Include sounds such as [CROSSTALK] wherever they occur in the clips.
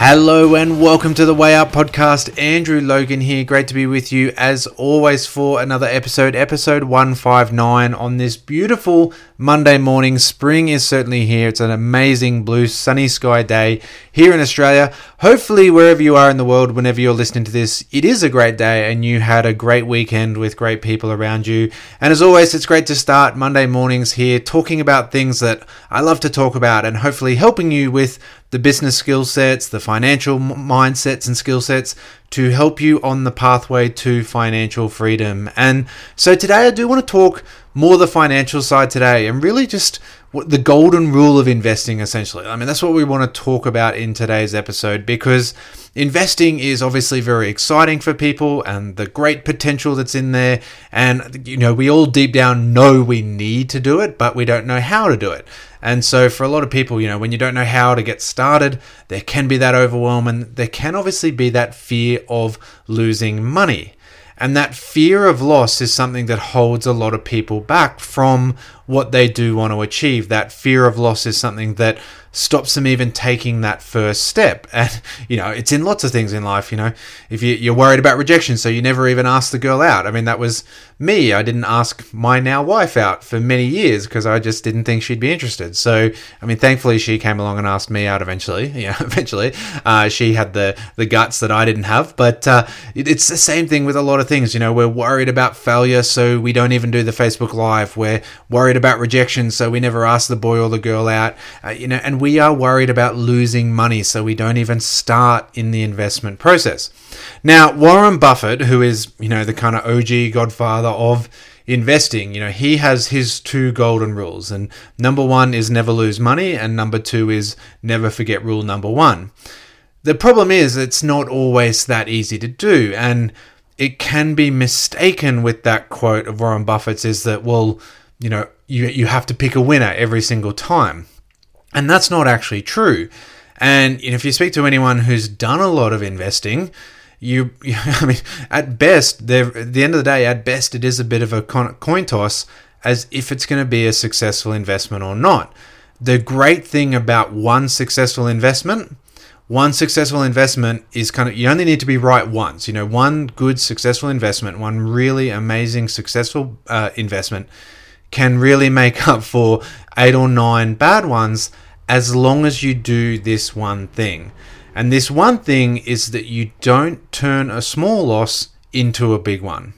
Hello and welcome to the Way Out podcast. Andrew Logan here. Great to be with you as always for another episode, episode 159 on this beautiful Monday morning. Spring is certainly here. It's an amazing blue sunny sky day here in Australia. Hopefully, wherever you are in the world, whenever you're listening to this, it is a great day and you had a great weekend with great people around you. And as always, it's great to start Monday mornings here talking about things that I love to talk about and hopefully helping you with the business skill sets, the financial mindsets and skill sets to help you on the pathway to financial freedom. And so today I do want to talk more the financial side today and really just the golden rule of investing essentially. I mean that's what we want to talk about in today's episode because investing is obviously very exciting for people and the great potential that's in there and you know we all deep down know we need to do it but we don't know how to do it. And so, for a lot of people, you know, when you don't know how to get started, there can be that overwhelm and there can obviously be that fear of losing money. And that fear of loss is something that holds a lot of people back from what they do want to achieve. That fear of loss is something that stops them even taking that first step. [LAUGHS] And, you know, it's in lots of things in life, you know. If you, are worried about rejection, so you never even ask the girl out. I mean, that was me. I didn't ask my now wife out for many years because I just didn't think she'd be interested. So, I mean, thankfully she came along and asked me out eventually. [LAUGHS] Yeah, eventually. Uh, she had the, the guts that I didn't have. But uh, it, it's the same thing with a lot of things. You know, we're worried about failure, so we don't even do the Facebook Live. We're worried about rejection, so we never ask the boy or the girl out. Uh, you know, and we are worried about losing money, so we don't even start in the investment process. Now, Warren Buffett, who is, you know, the kind of OG godfather of investing, you know, he has his two golden rules. And number one is never lose money, and number two is never forget rule number one. The problem is, it's not always that easy to do. And it can be mistaken with that quote of Warren Buffett's is that, well, you know, you, you have to pick a winner every single time. And that's not actually true. And if you speak to anyone who's done a lot of investing, you, [LAUGHS] I mean, at best, at the end of the day, at best, it is a bit of a coin toss as if it's going to be a successful investment or not. The great thing about one successful investment, one successful investment is kind of, you only need to be right once. You know, one good successful investment, one really amazing successful uh, investment can really make up for eight or nine bad ones as long as you do this one thing. And this one thing is that you don't turn a small loss into a big one.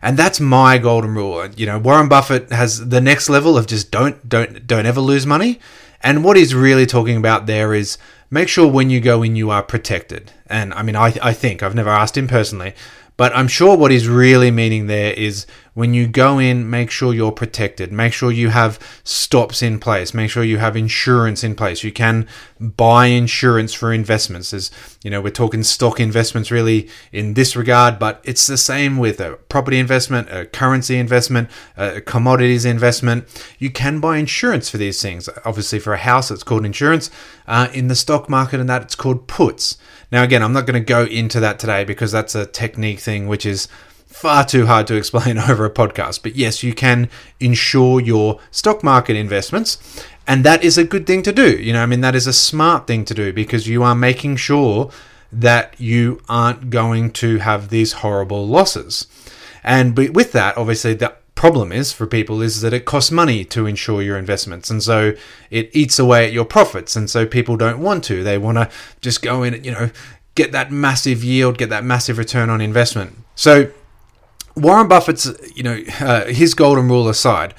And that's my golden rule. You know, Warren Buffett has the next level of just don't don't don't ever lose money. And what he's really talking about there is make sure when you go in you are protected. And I mean I I think I've never asked him personally, but I'm sure what he's really meaning there is when you go in, make sure you're protected. Make sure you have stops in place. Make sure you have insurance in place. You can buy insurance for investments. As you know, we're talking stock investments really in this regard, but it's the same with a property investment, a currency investment, a commodities investment. You can buy insurance for these things. Obviously, for a house, it's called insurance. Uh, in the stock market, and that it's called puts. Now, again, I'm not going to go into that today because that's a technique thing which is far too hard to explain [LAUGHS] over a podcast. But yes, you can insure your stock market investments. And that is a good thing to do. You know, I mean, that is a smart thing to do because you are making sure that you aren't going to have these horrible losses. And with that, obviously, the problem is for people is that it costs money to insure your investments. And so it eats away at your profits. And so people don't want to. They want to just go in, you know, get that massive yield, get that massive return on investment. So Warren Buffett's, you know, uh, his golden rule aside,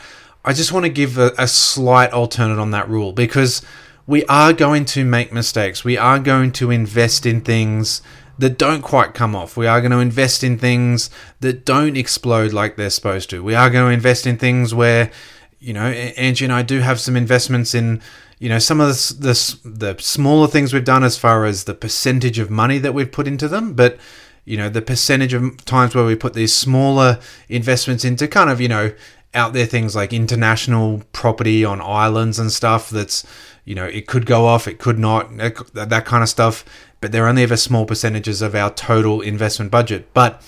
I just want to give a, a slight alternate on that rule because we are going to make mistakes. We are going to invest in things that don't quite come off. We are going to invest in things that don't explode like they're supposed to. We are going to invest in things where, you know, Angie and I do have some investments in, you know, some of the, the, the smaller things we've done as far as the percentage of money that we've put into them, but you know the percentage of times where we put these smaller investments into kind of you know out there things like international property on islands and stuff that's you know it could go off it could not that, kind of stuff. But they're only ever small percentages of our total investment budget. But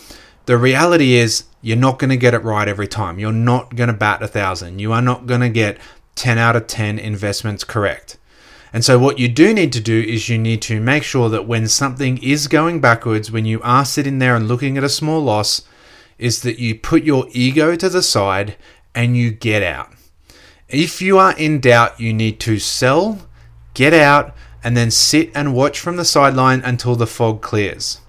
the reality is you're not going to get it right every time. You're not going to bat a thousand. You are not going to get 10 out of 10 investments correct and so, what you do need to do is you need to make sure that when something is going backwards, when you are sitting there and looking at a small loss, is that you put your ego to the side and you get out. If you are in doubt, you need to sell, get out, and then sit and watch from the sideline until the fog clears.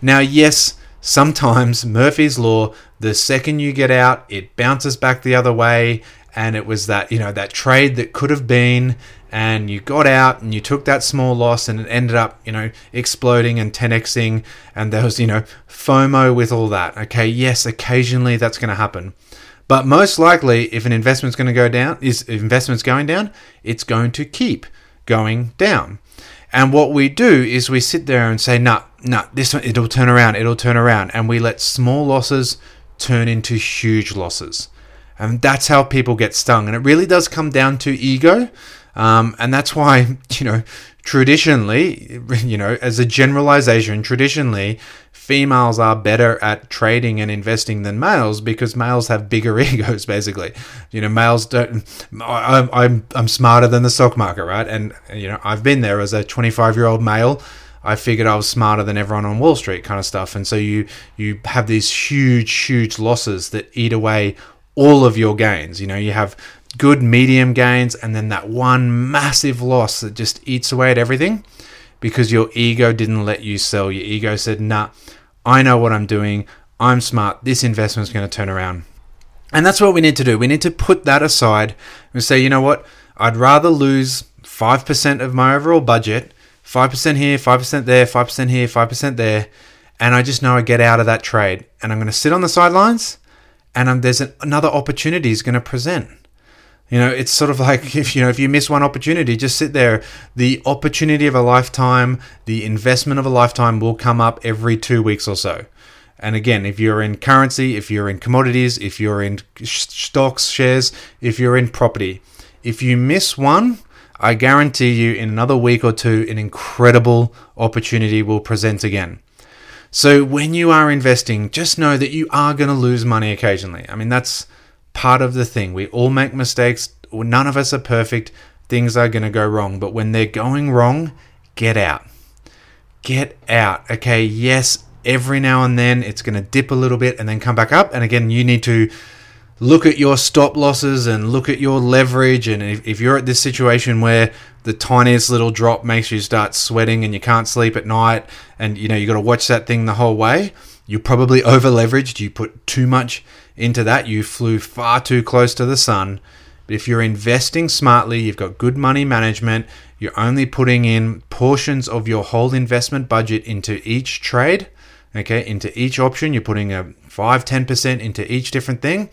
Now, yes, sometimes [LAUGHS] Murphy's Law, the second you get out, it bounces back the other way. And it was that, you know, that trade that could have been, and you got out and you took that small loss and it ended up, you know, exploding and 10xing and there was, you know, FOMO with all that. Okay, yes, occasionally that's going to happen. But most likely if an investment's going to go down, is investment's going down, it's going to keep going down. And what we do is we sit there and say, "Nah, nah, this one it'll turn around, it'll turn around." And we let small losses turn into huge losses. And that's how people get stung. And it really does come down to ego. Um, and that's why, [LAUGHS] you know, traditionally, [LAUGHS] you know, as a generalization, traditionally, females are better at trading and investing than males because males have bigger [LAUGHS] egos, basically. You know, males don't, I'm, I'm, I'm smarter than the stock market, right? And, you know, I've been there as a 25 year old male. I figured I was smarter than everyone on Wall Street, kind of stuff. And so you you have these huge, huge losses that eat away all of your gains. You know, you have good medium gains and then that one massive loss that just eats away at everything because your ego didn't let you sell. Your ego said, nah, I know what I'm doing. I'm smart. This investment is going to turn around. And that's what we need to do. We need to put that aside and say, you know what? I'd rather lose 5% of my overall budget, 5% here, 5% there, 5% here, 5% there, and I just know I get out of that trade. And I'm going to sit on the sidelines and um, there's an, another opportunity is going to present. You know, it's sort of like [LAUGHS] if you know if you miss one opportunity, just sit there. The opportunity of a lifetime, the investment of a lifetime will come up every two weeks or so. And again, if you're in currency, if you're in commodities, if you're in stocks, shares, if you're in property, if you miss one, I guarantee you in another week or two, an incredible opportunity will present again. So when you are investing, just know that you are going to lose money occasionally. I mean, that's part of the thing. We all make mistakes. None of us are perfect. Things are going to go wrong. But when they're going wrong, get out. Get out. Okay, yes, every now and then it's going to dip a little bit and then come back up. And again, you need to look at your stop losses and look at your leverage. And if, if, you're at this situation where the tiniest little drop makes you start sweating and you can't sleep at night, and you know you got to watch that thing the whole way, you probably over leveraged. You put too much into that. You flew far too close to the sun. But if you're investing smartly, you've got good money management, you're only putting in portions of your whole investment budget into each trade, okay, into each option. You're putting a 5 10% into each different thing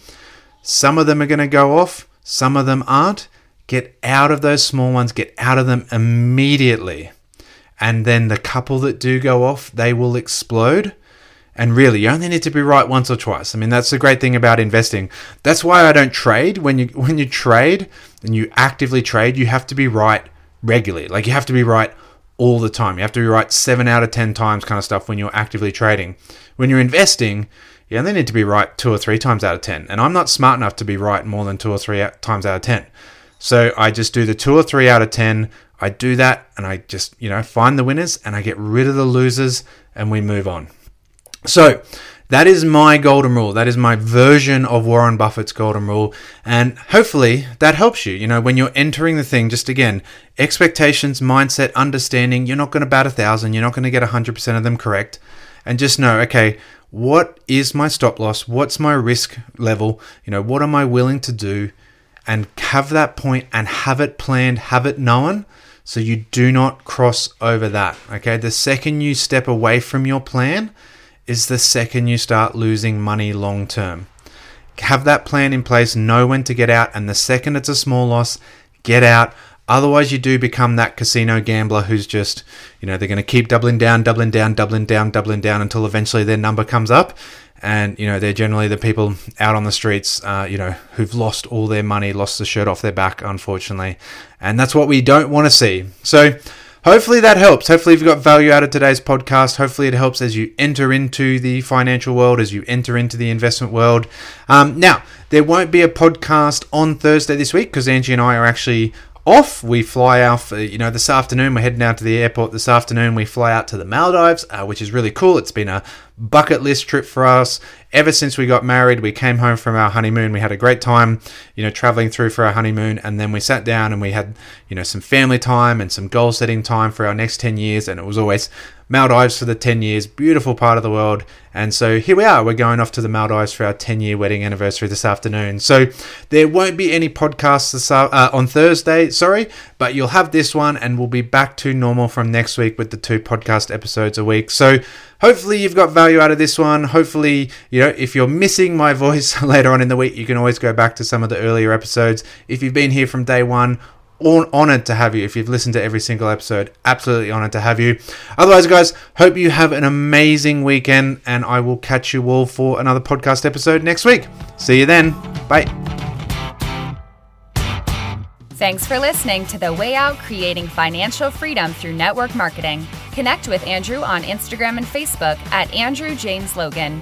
some of them are going to go off, some of them aren't. Get out of those small ones, get out of them immediately. And then the couple that do go off, they will explode. And really, you only need to be right once or twice. I mean, that's the great thing about investing. That's why I don't trade. When you when you trade and you actively trade, you have to be right regularly. Like you have to be right all the time. You have to be right 7 out of 10 times kind of stuff when you're actively trading. When you're investing, you only need to be right two or three times out of 10. And I'm not smart enough to be right more than two or three times out of 10. So I just do the two or three out of 10. I do that and I just, you know, find the winners and I get rid of the losers and we move on. So that is my golden rule. That is my version of Warren Buffett's golden rule. And hopefully that helps you. You know, when you're entering the thing, just again, expectations, mindset, understanding, you're not going to bat a thousand. You're not going to get 100% of them correct. And just know, okay, what is my stop loss? What's my risk level? You know, what am I willing to do? And have that point and have it planned, have it known so you do not cross over that. Okay. The second you step away from your plan is the second you start losing money long term. Have that plan in place, know when to get out, and the second it's a small loss, get out. Otherwise, you do become that casino gambler who's just, you know, they're going to keep doubling down, doubling down, doubling down, doubling down until eventually their number comes up. and you know they're generally the people out on the streets, uh, you know, who've lost all their money, lost the shirt off their back, unfortunately, and that's what we don't want to see. So. Hopefully that helps. Hopefully, you've got value out of today's podcast. Hopefully, it helps as you enter into the financial world, as you enter into the investment world. Um, now, there won't be a podcast on Thursday this week because Angie and I are actually off. We fly out, you know, this afternoon. We're heading out to the airport this afternoon. We fly out to the Maldives, uh, which is really cool. It's been a bucket list trip for us. Ever since we got married, we came home from our honeymoon. We had a great time, you know, traveling through for our honeymoon. And then we sat down and we had, you know, some family time and some goal setting time for our next 10 years. And it was always Maldives for the 10 years, beautiful part of the world. And so here we are, we're going off to the Maldives for our 10 year wedding anniversary this afternoon. So there won't be any podcasts this, uh, on Thursday, sorry, but you'll have this one and we'll be back to normal from next week with the two podcast episodes a week. So hopefully you've got value out of this one. Hopefully, you know, if you're missing my [LAUGHS] voice later on in the week, you can always go back to some of the earlier episodes. If you've been here from day one, honored to have you. If you've listened to every single episode, absolutely honored to have you. Otherwise, guys, hope you have an amazing weekend, and I will catch you all for another podcast episode next week. See you then. Bye. Thanks for listening to The Way Out Creating Financial Freedom Through Network Marketing. Connect with Andrew on Instagram and Facebook at Andrew James Logan.